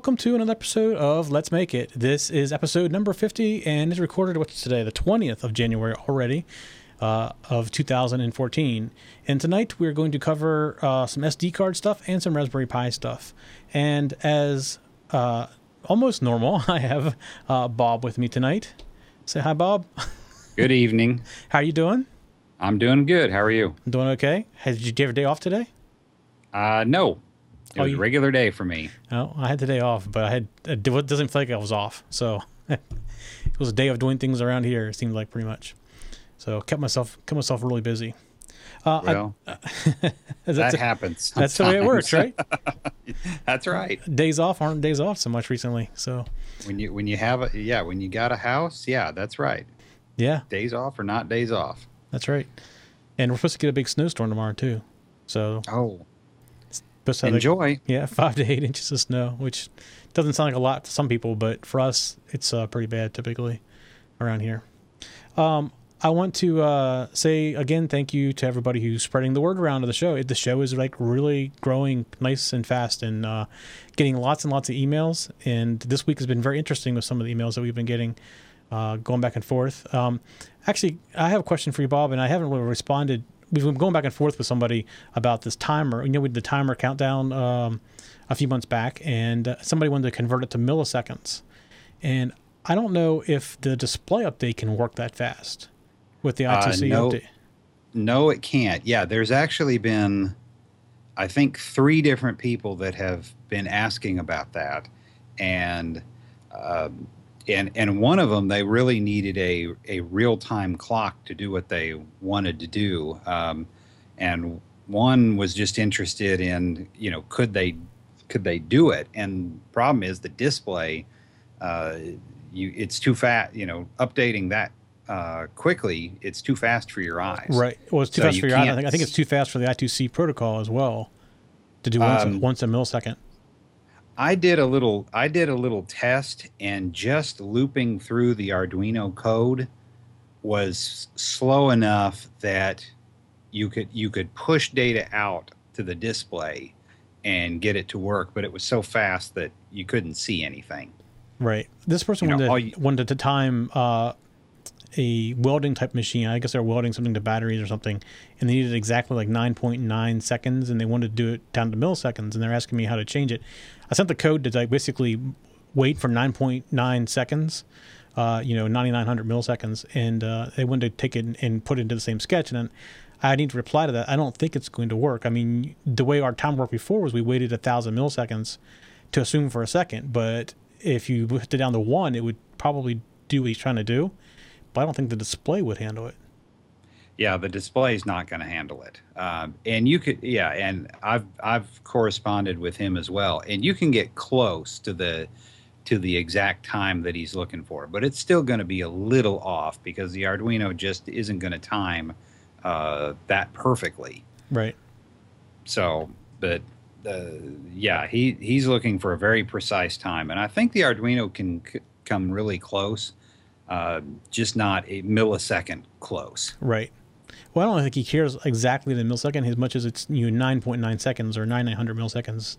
Welcome to another episode of Let's Make It. This is episode number 50 and is recorded what's today, the 20th of January already uh, of 2014. And tonight we're going to cover uh, some SD card stuff and some Raspberry Pi stuff. And as uh, almost normal, I have uh, Bob with me tonight. Say hi, Bob. Good evening. How are you doing? I'm doing good. How are you? I'm doing okay. Did you have a day off today? Uh, no. It Oh, was a regular day for me. No, I had the day off, but I had it doesn't feel like I was off. So it was a day of doing things around here. It seemed like pretty much. So kept myself kept myself really busy. Uh, Well, that's, that happens. that's the way it works, right? That's right. days off aren't days off so much recently. So When you when you have a yeah when you got a house yeah that's right. yeah, Days off or not days off. that's right. And we're supposed to get a big snowstorm tomorrow too. So Oh, supposed to have like- enjoy. yeah, five to eight inches of snow, which doesn't sound like a lot to some people, but for us, it's uh, pretty bad typically around here. Um, I want to uh, say again, thank you to everybody who's spreading the word around of the show. It, the show is like really growing nice and fast, and uh, getting lots and lots of emails. And this week has been very interesting with some of the emails that we've been getting, uh, going back and forth. Um, actually, I have a question for you, Bob, and I haven't really responded. We've been going back and forth with somebody about this timer. You know, with the timer countdown um, a few months back, and uh, somebody wanted to convert it to milliseconds. And I don't know if the display update can work that fast with the Uh, no. update. No, it can't. Yeah, there's actually been, I think, three different people that have been asking about that, and um, and and one of them they really needed a a real time clock to do what they wanted to do, um, and one was just interested in you know could they could they do it, and problem is the display, uh, you it's too fast. You know, updating that. Uh, quickly, it's too fast for your eyes. Right. Well, it's too So fast you for your eyes. I think, I think it's too fast for the I2C protocol as well to do once, a, Um, once a millisecond. I did a little I did a little test and just looping through the Arduino code was slow enough that you could you could push data out to the display and get it to work, but it was so fast that you couldn't see anything. Right. This person you know, wanted, you- wanted to time uh, a welding type machine. I guess they're welding something to batteries or something, and they needed exactly like 9.9 seconds, and they wanted to do it down to milliseconds, and they're asking me how to change it. I sent the code to like basically wait for 9.9 seconds, uh, you know, 9900 milliseconds, and uh, they wanted to take it and, put it into the same sketch, and then I need to reply to that. I don't think it's going to work. I mean, the way our time worked before was we waited a thousand milliseconds to assume for a second, but if you put it down to one, it would probably do what he's trying to do. But I don't think the display would handle it. Yeah, the display is not going to handle it. Um, and you could, yeah, and I've I've corresponded with him as well, and you can get close to the to the exact time that he's looking for, but it's still going to be a little off because the Arduino just isn't going to time uh, that perfectly. Right. So, but uh, yeah, he he's looking for a very precise time, and I think the Arduino can c- come really close, uh, just not a millisecond close. Right. Well, I don't think he cares exactly the millisecond as much as it's you know, 9.9 seconds or 9900 milliseconds.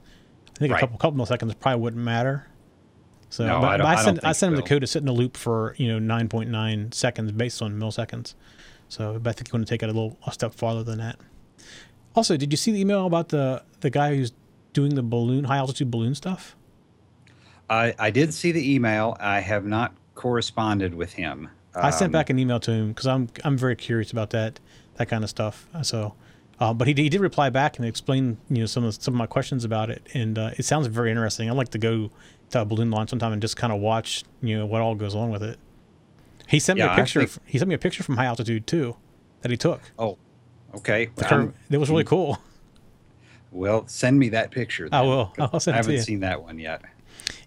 I think Right. a couple couple milliseconds probably wouldn't matter. So, No, but, I but I I sent I think sent him the code to sit in a loop for you know 9.9 seconds based on milliseconds. So, but I think you want to take it a little a step farther than that. Also, did you see the email about the the guy who's doing the balloon high altitude balloon stuff? I, I did see the email. I have not corresponded with him. I sent Um, back an email to him because I'm I'm very curious about that that kind of stuff. So, uh, but he, he did reply back and explain you know some of some of my questions about it, and uh, it sounds very interesting. I'd like to go to a balloon launch sometime and just kind of watch you know what all goes on with it. He sent me Yeah, a I picture. think- he sent me a picture from high altitude too that he took. Oh, okay. Um, curve- it was really cool. well, send me that picture. I then, will. 'cause I'll send I haven't seen that one yet.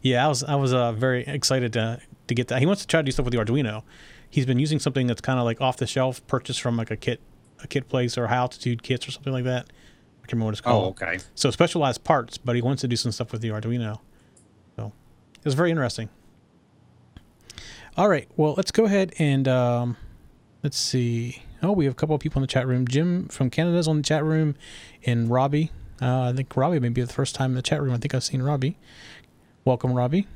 Yeah, I was I was uh, very excited to to get that. He wants to try to do stuff with the Arduino. He's been using something that's kind of like off the shelf, purchased from like a kit a kit place or high altitude kits or something like that. I can't remember what it's called. Oh, okay. So specialized parts, but he wants to do some stuff with the Arduino. So it was very interesting. All right, well, let's go ahead and um, let's see. Oh, we have a couple of people in the chat room. Jim from Canada is on the chat room, and Robbie. Uh, I think Robbie may be the first time in the chat room. I think I've seen Robbie. Welcome, Robbie.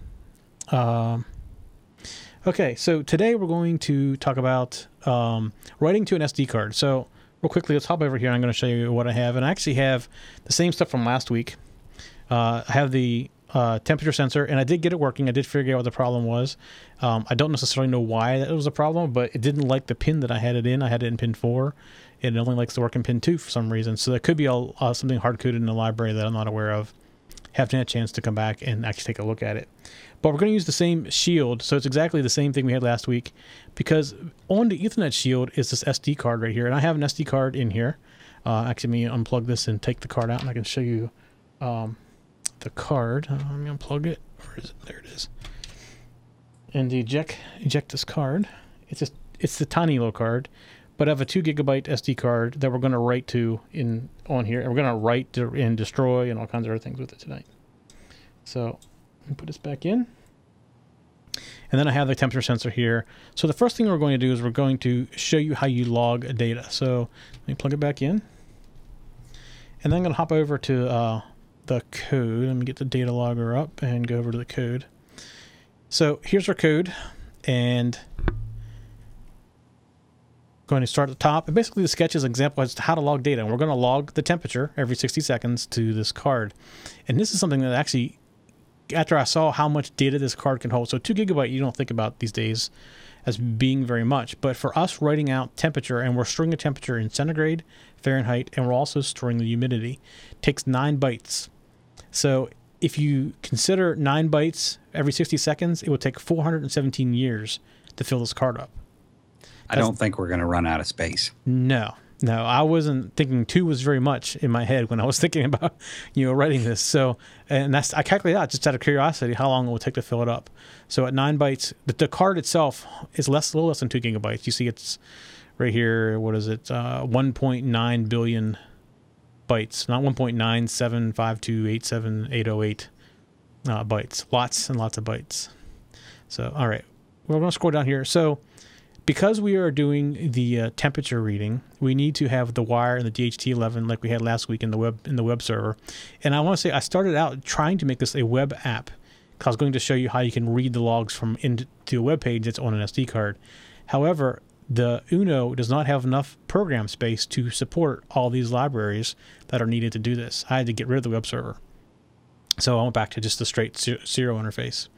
Um, okay, so today we're going to talk about um, writing to an SD card. So, real quickly, let's hop over here. I'm going to show you what I have, and I actually have the same stuff from last week. Uh, I have the uh, temperature sensor, and I did get it working. I did figure out what the problem was. Um, I don't necessarily know why that was a problem, but it didn't like the pin that I had it in. I had it in pin four. and It only likes to work in pin two for some reason. So that could be a, uh, something hard coded in the library that I'm not aware of. Haven't had a chance to come back and actually take a look at it. But we're going to use the same shield, so it's exactly the same thing we had last week. Because on the Ethernet shield is this SD card right here, and I have an SD card in here. Uh, actually, let me unplug this and take the card out, and I can show you um, the card. Uh, let me unplug it. Where is it? There it is. And eject eject this card. It's just it's the tiny little card, but I have a two gigabyte SD card that we're going to write to in on here, and we're going to write to, and destroy and all kinds of other things with it tonight. So me put this back in. And then I have the temperature sensor here. So the first thing we're going to do is we're going to show you how you log data. So let me plug it back in. And then I'm going to hop over to uh, the code. Let me get the data logger up and go over to the code. So here's our code. And going to start at the top. And basically the sketch is an example as to how to log data. And we're going to log the temperature every 60 seconds to this card. And this is something that actually after I saw how much data this card can hold. So two gigabyte, you don't think about these days as being very much, but for us writing out temperature and we're storing a temperature in centigrade, Fahrenheit, and we're also storing the humidity, takes nine bytes. So if you consider nine bytes every 60 seconds, it would take 417 years to fill this card up. I don't think we're going to run out of space. No, no, I wasn't thinking two was very much in my head when I was thinking about, you know, writing this. So, and that's I calculated out just out of curiosity how long it would take to fill it up. So at nine bytes, the, the card itself is less, a little less than two gigabytes. You see, it's right here. What is it? Uh, 1.9 billion bytes, not 1.975287808 uh, bytes. Lots and lots of bytes. So, all right, we're going to scroll down here. So because we are doing the uh, temperature reading, we need to have the wire and the DHT11 like we had last week in the web in the web server. And I want to say I started out trying to make this a web app because I was going to show you how you can read the logs from into a web page that's on an SD card. However, the Uno does not have enough program space to support all these libraries that are needed to do this. I had to get rid of the web server. So I went back to just the straight serial interface.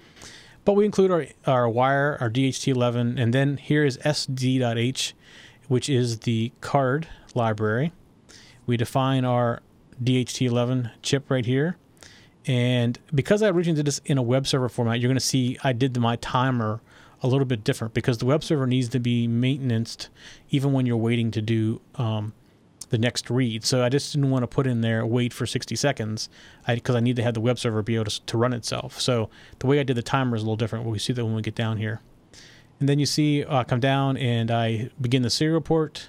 But we include our, our wire, our DHT11, and then here is SD.H, which is the card library. We define our DHT11 chip right here. And because I originally did this in a web server format, you're going to see I did my timer a little bit different because the web server needs to be maintained even when you're waiting to do um, the next read. So I just didn't want to put in there wait for 60 seconds because I, I, need to have the web server be able to, to run itself. So the way I did the timer is a little different. We see that when we get down here. And then you see uh, come down and I begin the serial port.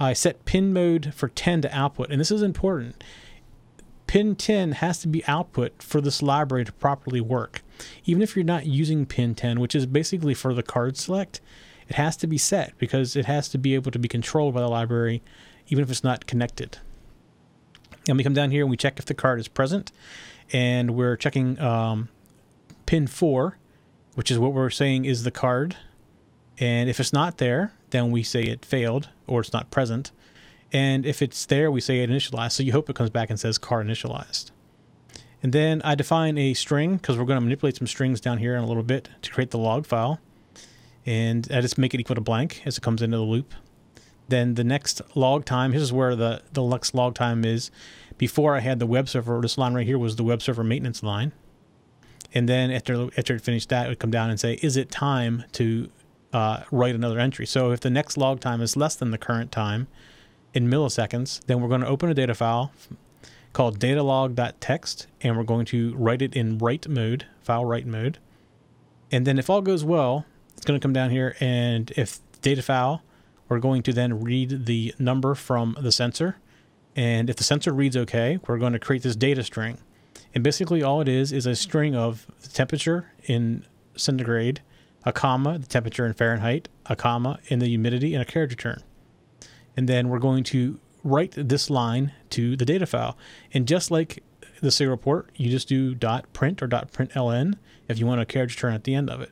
I set pin mode for 10 to output. And this is important. Pin 10 has to be output for this library to properly work. Even if you're not using pin 10, which is basically for the card select, it has to be set because it has to be able to be controlled by the library even if it's not connected. And we come down here and we check if the card is present, and we're checking um, pin four, which is what we're saying is the card. And if it's not there, then we say it failed or it's not present. And if it's there, we say it initialized. So you hope it comes back and says card initialized. And then I define a string because we're going to manipulate some strings down here in a little bit to create the log file. And I just make it equal to blank as it comes into the loop. Then the next log time, here's where the, the next log time is. Before I had the web server, this line right here was the web server maintenance line. And then after, after it finished that, it would come down and say, is it time to uh, write another entry? So if the next log time is less than the current time in milliseconds, then we're going to open a data file called datalog.txt, and we're going to write it in write mode, file write mode. And then if all goes well, it's going to come down here, and if data file we're going to then read the number from the sensor. And if the sensor reads okay, we're going to create this data string. And basically all it is is a string of the temperature in centigrade, a comma, the temperature in Fahrenheit, a comma, and the humidity, and a character return. And then we're going to write this line to the data file. And just like the serial port, you just do dot print or dot print ln if you want a carriage return at the end of it.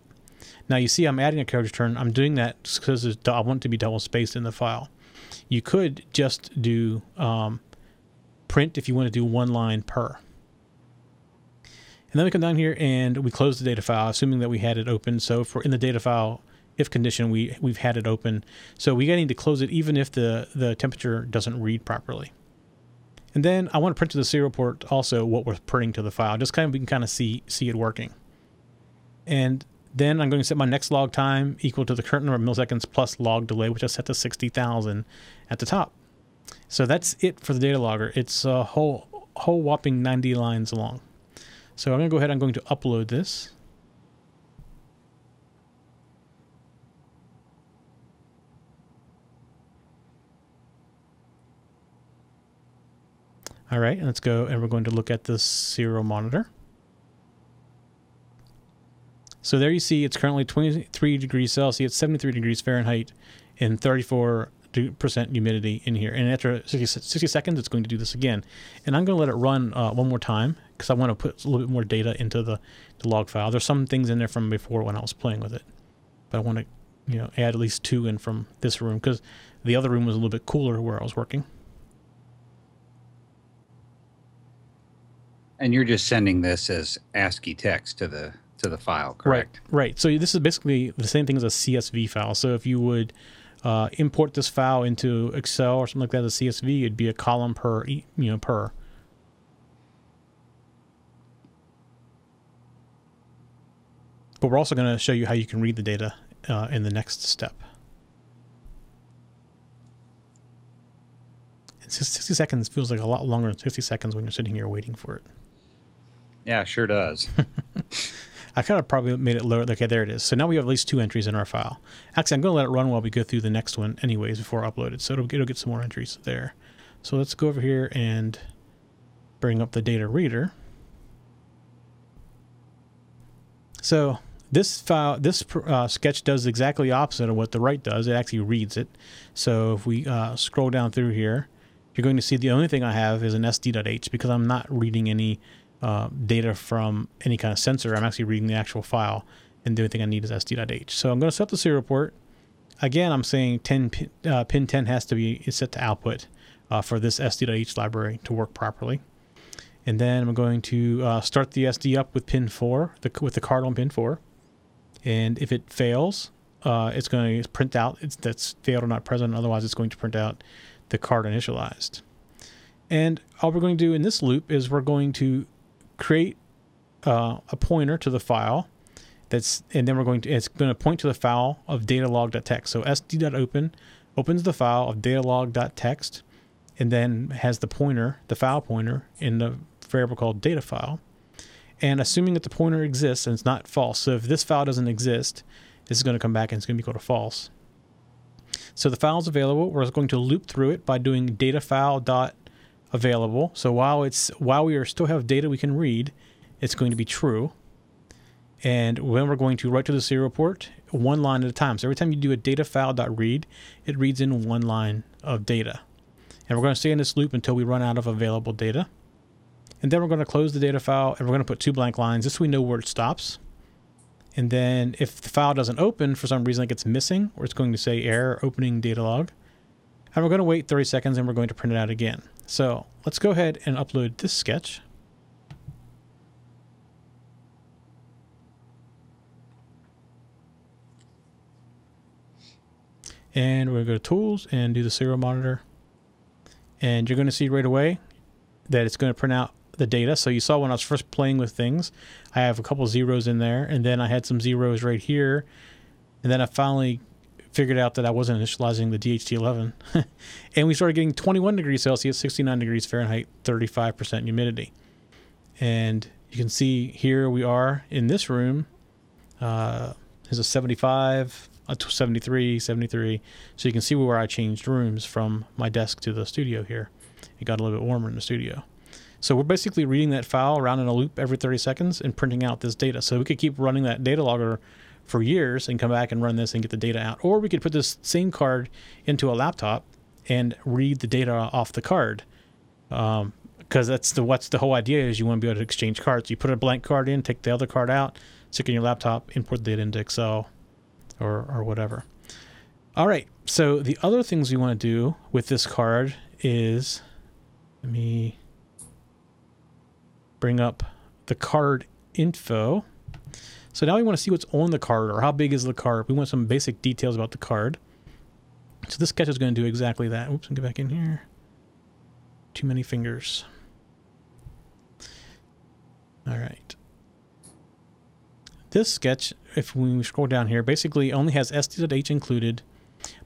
Now you see I'm adding a carriage return. I'm doing that because I want to be double spaced in the file. You could just do um, print if you want to do one line per. And then we come down here and we close the data file, assuming that we had it open. So for in the data file, if condition, we, we've had it open. So we need to close it even if the, the temperature doesn't read properly. And then I want to print to the serial port also what we're printing to the file, just kind of we can kind of see see it working. And then I'm going to set my next log time equal to the current number of milliseconds plus log delay, which I set to 60,000 at the top. So that's it for the data logger. It's a whole whole whopping 90 lines long. So I'm going to go ahead. I'm going to upload this. All right, let's go and we're going to look at the serial monitor. So there you see it's currently 23 degrees Celsius, 73 degrees Fahrenheit, and 34% humidity in here. And after 60, 60, seconds, it's going to do this again. And I'm going to let it run uh, one more time because I want to put a little bit more data into the, the log file. There's some things in there from before when I was playing with it. But I want to you know, add at least two in from this room because the other room was a little bit cooler where I was working. And you're just sending this as ASCII text to the to the file, correct? Right. Right. So this is basically the same thing as a CSV file. So if you would uh, import this file into Excel or something like that as a CSV, it'd be a column per you know per. But we're also going to show you how you can read the data uh, in the next step. 60 seconds feels like a lot longer than 60 seconds when you're sitting here waiting for it. Yeah, sure does. I kind of probably made it lower. Okay, there it is. So now we have at least two entries in our file. Actually, I'm going to let it run while we go through the next one anyways before I upload it. So it'll, it'll get some more entries there. So let's go over here and bring up the data reader. So this file, this uh, sketch does exactly opposite of what the write does. It actually reads it. So if we uh, scroll down through here, you're going to see the only thing I have is an SD.h because I'm not reading any uh, data from any kind of sensor. I'm actually reading the actual file, and the only thing I need is SD.h. So I'm going to set up the serial port. Again, I'm saying 10 pin, uh, pin 10 has to be set to output uh, for this SD.h library to work properly. And then I'm going to uh, start the SD up with pin 4, the, with the card on pin 4. And if it fails, uh, it's going to print out it's that's failed or not present. Otherwise, it's going to print out the card initialized. And all we're going to do in this loop is we're going to create uh, a pointer to the file that's and then we're going to it's going to point to the file of datalog.txt so sd.open opens the file of datalog.txt and then has the pointer the file pointer in the variable called data file. And assuming that the pointer exists and it's not false so if this file doesn't exist this is going to come back and it's going to be to false. So the file is available. We're going to loop through it by doing data file dot available. So while it's while we are still have data we can read, it's going to be true. And when we're going to write to the serial port, one line at a time. So every time you do a data file.read, it reads in one line of data. And we're going to stay in this loop until we run out of available data. And then we're going to close the data file and we're going to put two blank lines just so we know where it stops. And then if the file doesn't open for some reason, like it's missing, or it's going to say error opening data log. And we're going to wait 30 seconds and we're going to print it out again. So let's go ahead and upload this sketch. And we're going to go to tools and do the serial monitor. And you're going to see right away that it's going to print out the data. So you saw when I was first playing with things, I have a couple zeros in there and then I had some zeros right here. And then I finally figured out that I wasn't initializing the DHT11. and we started getting 21 degrees Celsius, 69 degrees Fahrenheit, 35% humidity. And you can see here we are in this room. Uh, is a 75, a 73, 73. So you can see where I changed rooms from my desk to the studio here. It got a little bit warmer in the studio. So we're basically reading that file around in a loop every 30 seconds and printing out this data. So we could keep running that data logger for years and come back and run this and get the data out. Or we could put this same card into a laptop and read the data off the card. Um, because that's the what's the whole idea is you want to be able to exchange cards. You put a blank card in, take the other card out, stick in your laptop, import that into Excel, or or whatever. All right. So the other things we want to do with this card is let me bring up the card info. So now we want to see what's on the card or how big is the card. We want some basic details about the card. So this sketch is going to do exactly that. Oops, and get back in here. Too many fingers. All right. This sketch, if we scroll down here, basically only has SD.H included,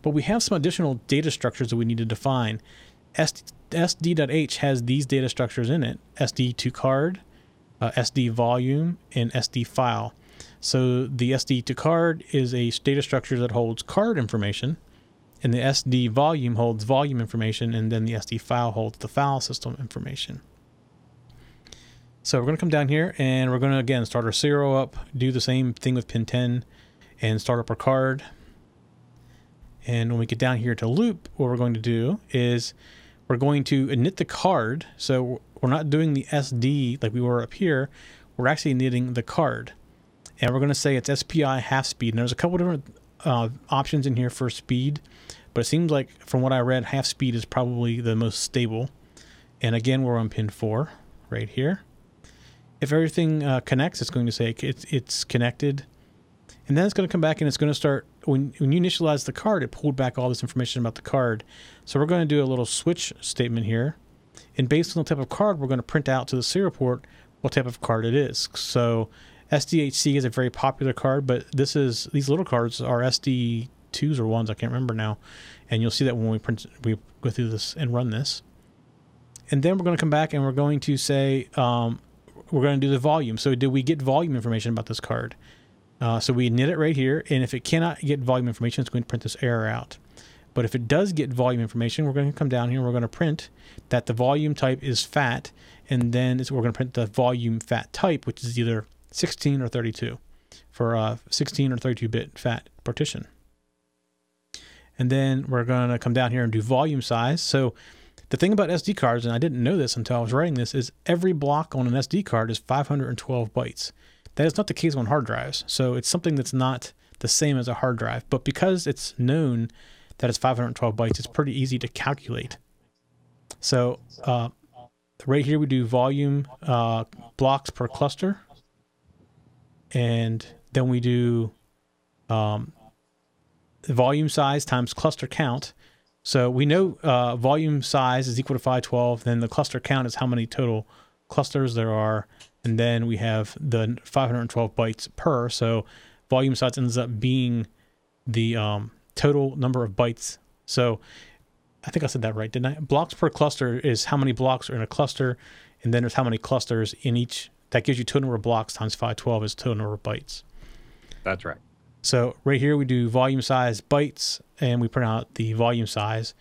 but we have some additional data structures that we need to define. SD.H has these data structures in it, SD2 card, uh, SD volume, and SD file. So the SD2 card is a data structure that holds card information, and the SD volume holds volume information, and then the SD file holds the file system information. So we're going to come down here and we're going to again start our serial up, do the same thing with pin 10 and start up our card. And when we get down here to loop, what we're going to do is we're going to init the card. So we're not doing the SD like we were up here. We're actually knitting the card. And we're going to say it's SPI half speed. And there's a couple different uh, options in here for speed, but it seems like from what I read, half speed is probably the most stable. And again, we're on pin 4 right here. If everything uh, connects, it's going to say it's, it's connected. And then it's going to come back and it's going to start, when, when you initialize the card, it pulled back all this information about the card. So we're going to do a little switch statement here. And based on the type of card, we're going to print out to the serial port what type of card it is. So SDHC is a very popular card, but this is these little cards are SD twos or ones. I can't remember now, and you'll see that when we print we go through this and run this. And then we're going to come back and we're going to say um, we're going to do the volume. So did we get volume information about this card? Uh, so we knit it right here, and if it cannot get volume information, it's going to print this error out. But if it does get volume information, we're going to come down here and we're going to print that the volume type is fat, and then we're going to print the volume fat type, which is either 16 or 32 for a 16 or 32 bit fat partition. And then we're going to come down here and do volume size. So the thing about SD cards, and I didn't know this until I was writing this, is every block on an SD card is 512 bytes. That is not the case on hard drives. So it's something that's not the same as a hard drive. But because it's known that it's 512 bytes, it's pretty easy to calculate. So uh, right here we do volume uh, blocks per cluster and then we do um, volume size times cluster count. So we know uh, volume size is equal to 512. Then the cluster count is how many total clusters there are. And then we have the 512 bytes per. So volume size ends up being the um, total number of bytes. So I think I said that right, didn't I? Blocks per cluster is how many blocks are in a cluster. And then there's how many clusters in each that gives you total number of blocks times 512 is total number of bytes. That's right. So right here we do volume size bytes and we print out the volume size.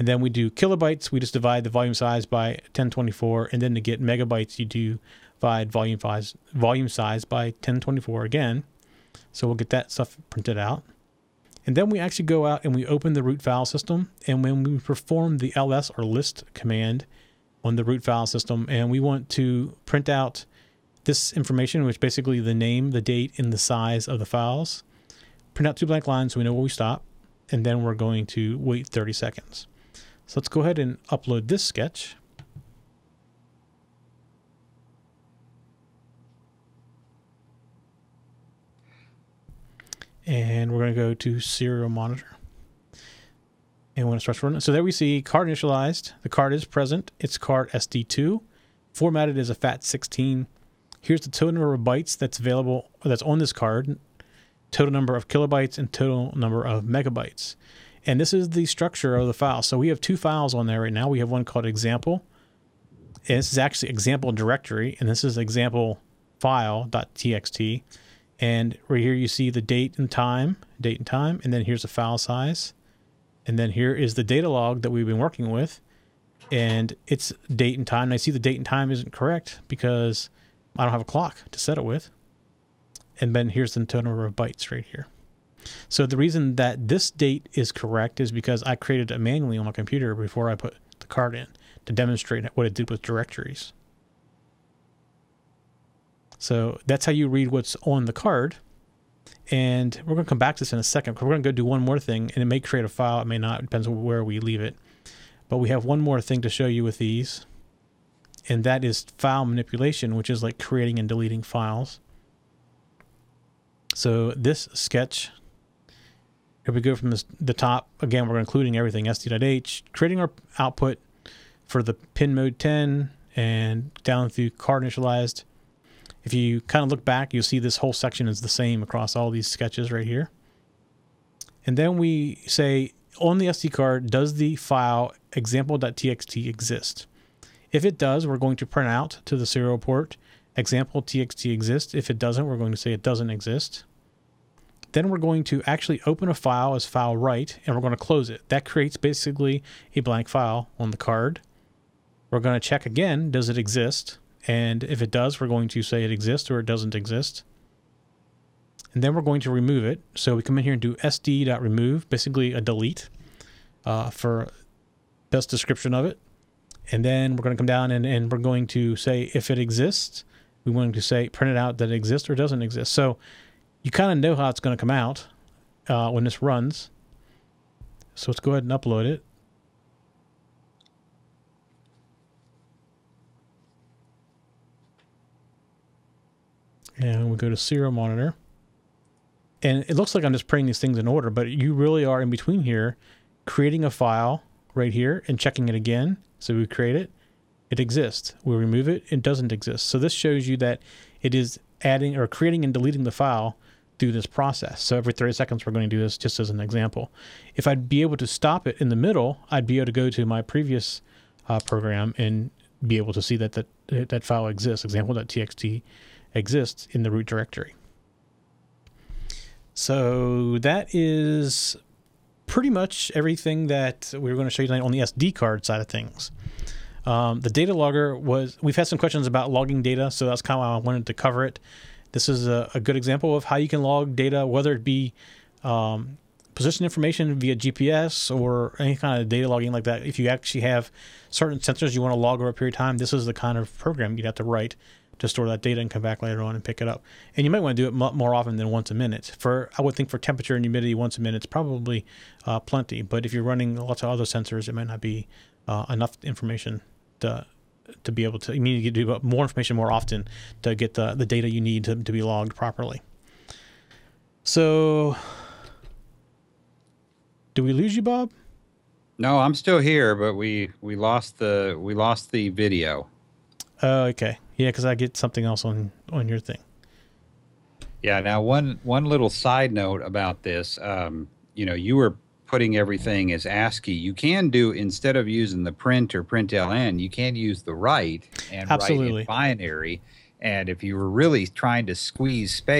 And then we do kilobytes, we just divide the volume size by 1024. And then to get megabytes, you do divide volume size, volume size by 1024 again. So we'll get that stuff printed out. And then we actually go out and we open the root file system. And when we perform the ls or list command on the root file system, and we want to print out this information, which basically the name, the date, and the size of the files. Print out two blank lines so we know where we stop, and then we're going to wait 30 seconds. So let's go ahead and upload this sketch. And we're going to go to serial monitor. And when it starts running, so there we see card initialized. The card is present. It's card SD2, formatted as a FAT16 here's the total number of bytes that's available that's on this card, total number of kilobytes and total number of megabytes. And this is the structure of the file. So we have two files on there right now. We have one called example. And this is actually example directory, and this is example file.txt. And right here you see the date and time, date and time, and then here's the file size. And then here is the data log that we've been working with. And it's date and time. And I see the date and time isn't correct because I don't have a clock to set it with. And then here's the total number of bytes right here. So the reason that this date is correct is because I created it manually on my computer before I put the card in. to demonstrate what it did with directories. So that's how you read what's on the card. And we're going to come back to this in a second because we're going to go do one more thing and it may create a file. It may not. It depends on where we leave it. But we have one more thing to show you with these. And that is file manipulation, which is like creating and deleting files. So this sketch, if we go from this, the top, again, we're including everything, sd.h, creating our output for the pin mode 10 and down through card initialized. If you kind of look back, you'll see this whole section is the same across all these sketches right here. And then we say on the SD card, does the file example.txt exist? If it does, we're going to print out to the serial port example txt exists. If it doesn't, we're going to say it doesn't exist. Then we're going to actually open a file as file write and we're going to close it. That creates basically a blank file on the card. We're going to check again, does it exist? And if it does, we're going to say it exists or it doesn't exist. And then we're going to remove it. So we come in here and do sd.remove, basically a delete uh, for best description of it. And then we're going to come down and, and we're going to say if it exists, we want to say print it out that it exists or doesn't exist. So you kind of know how it's going to come out uh, when this runs. So let's go ahead and upload it. And we go to serial monitor. And it looks like I'm just printing these things in order, but you really are in between here, creating a file right here and checking it again. So we create it, it exists. We remove it, it doesn't exist. So this shows you that it is adding or creating and deleting the file through this process. So every 30 seconds, we're going to do this just as an example. If I'd be able to stop it in the middle, I'd be able to go to my previous uh, program and be able to see that that, that file exists, example.txt exists in the root directory. So that is pretty much everything that we are going to show you tonight on the SD card side of things. Um, the data logger was, we've had some questions about logging data, so that's kind of why I wanted to cover it. This is a, a good example of how you can log data, whether it be um, position information via GPS or any kind of data logging like that. If you actually have certain sensors you want to log over a period of time, this is the kind of program you'd have to write to store that data and come back later on and pick it up. And you might want to do it more often than once a minute. For I would think for temperature and humidity, once a minute is probably uh, plenty. But if you're running lots of other sensors, it might not be uh, enough information to to be able to. You need to do more information more often to get the the data you need to to be logged properly. So, do we lose you, Bob? No, I'm still here, but we we lost the we lost the video. Oh, okay. Yeah, because I get something else on on your thing. Yeah. Now, one one little side note about this. Um, you know, you were putting everything as ASCII. You can do instead of using the print or println, you can use the write and Absolutely. write in binary. And if you were really trying to squeeze space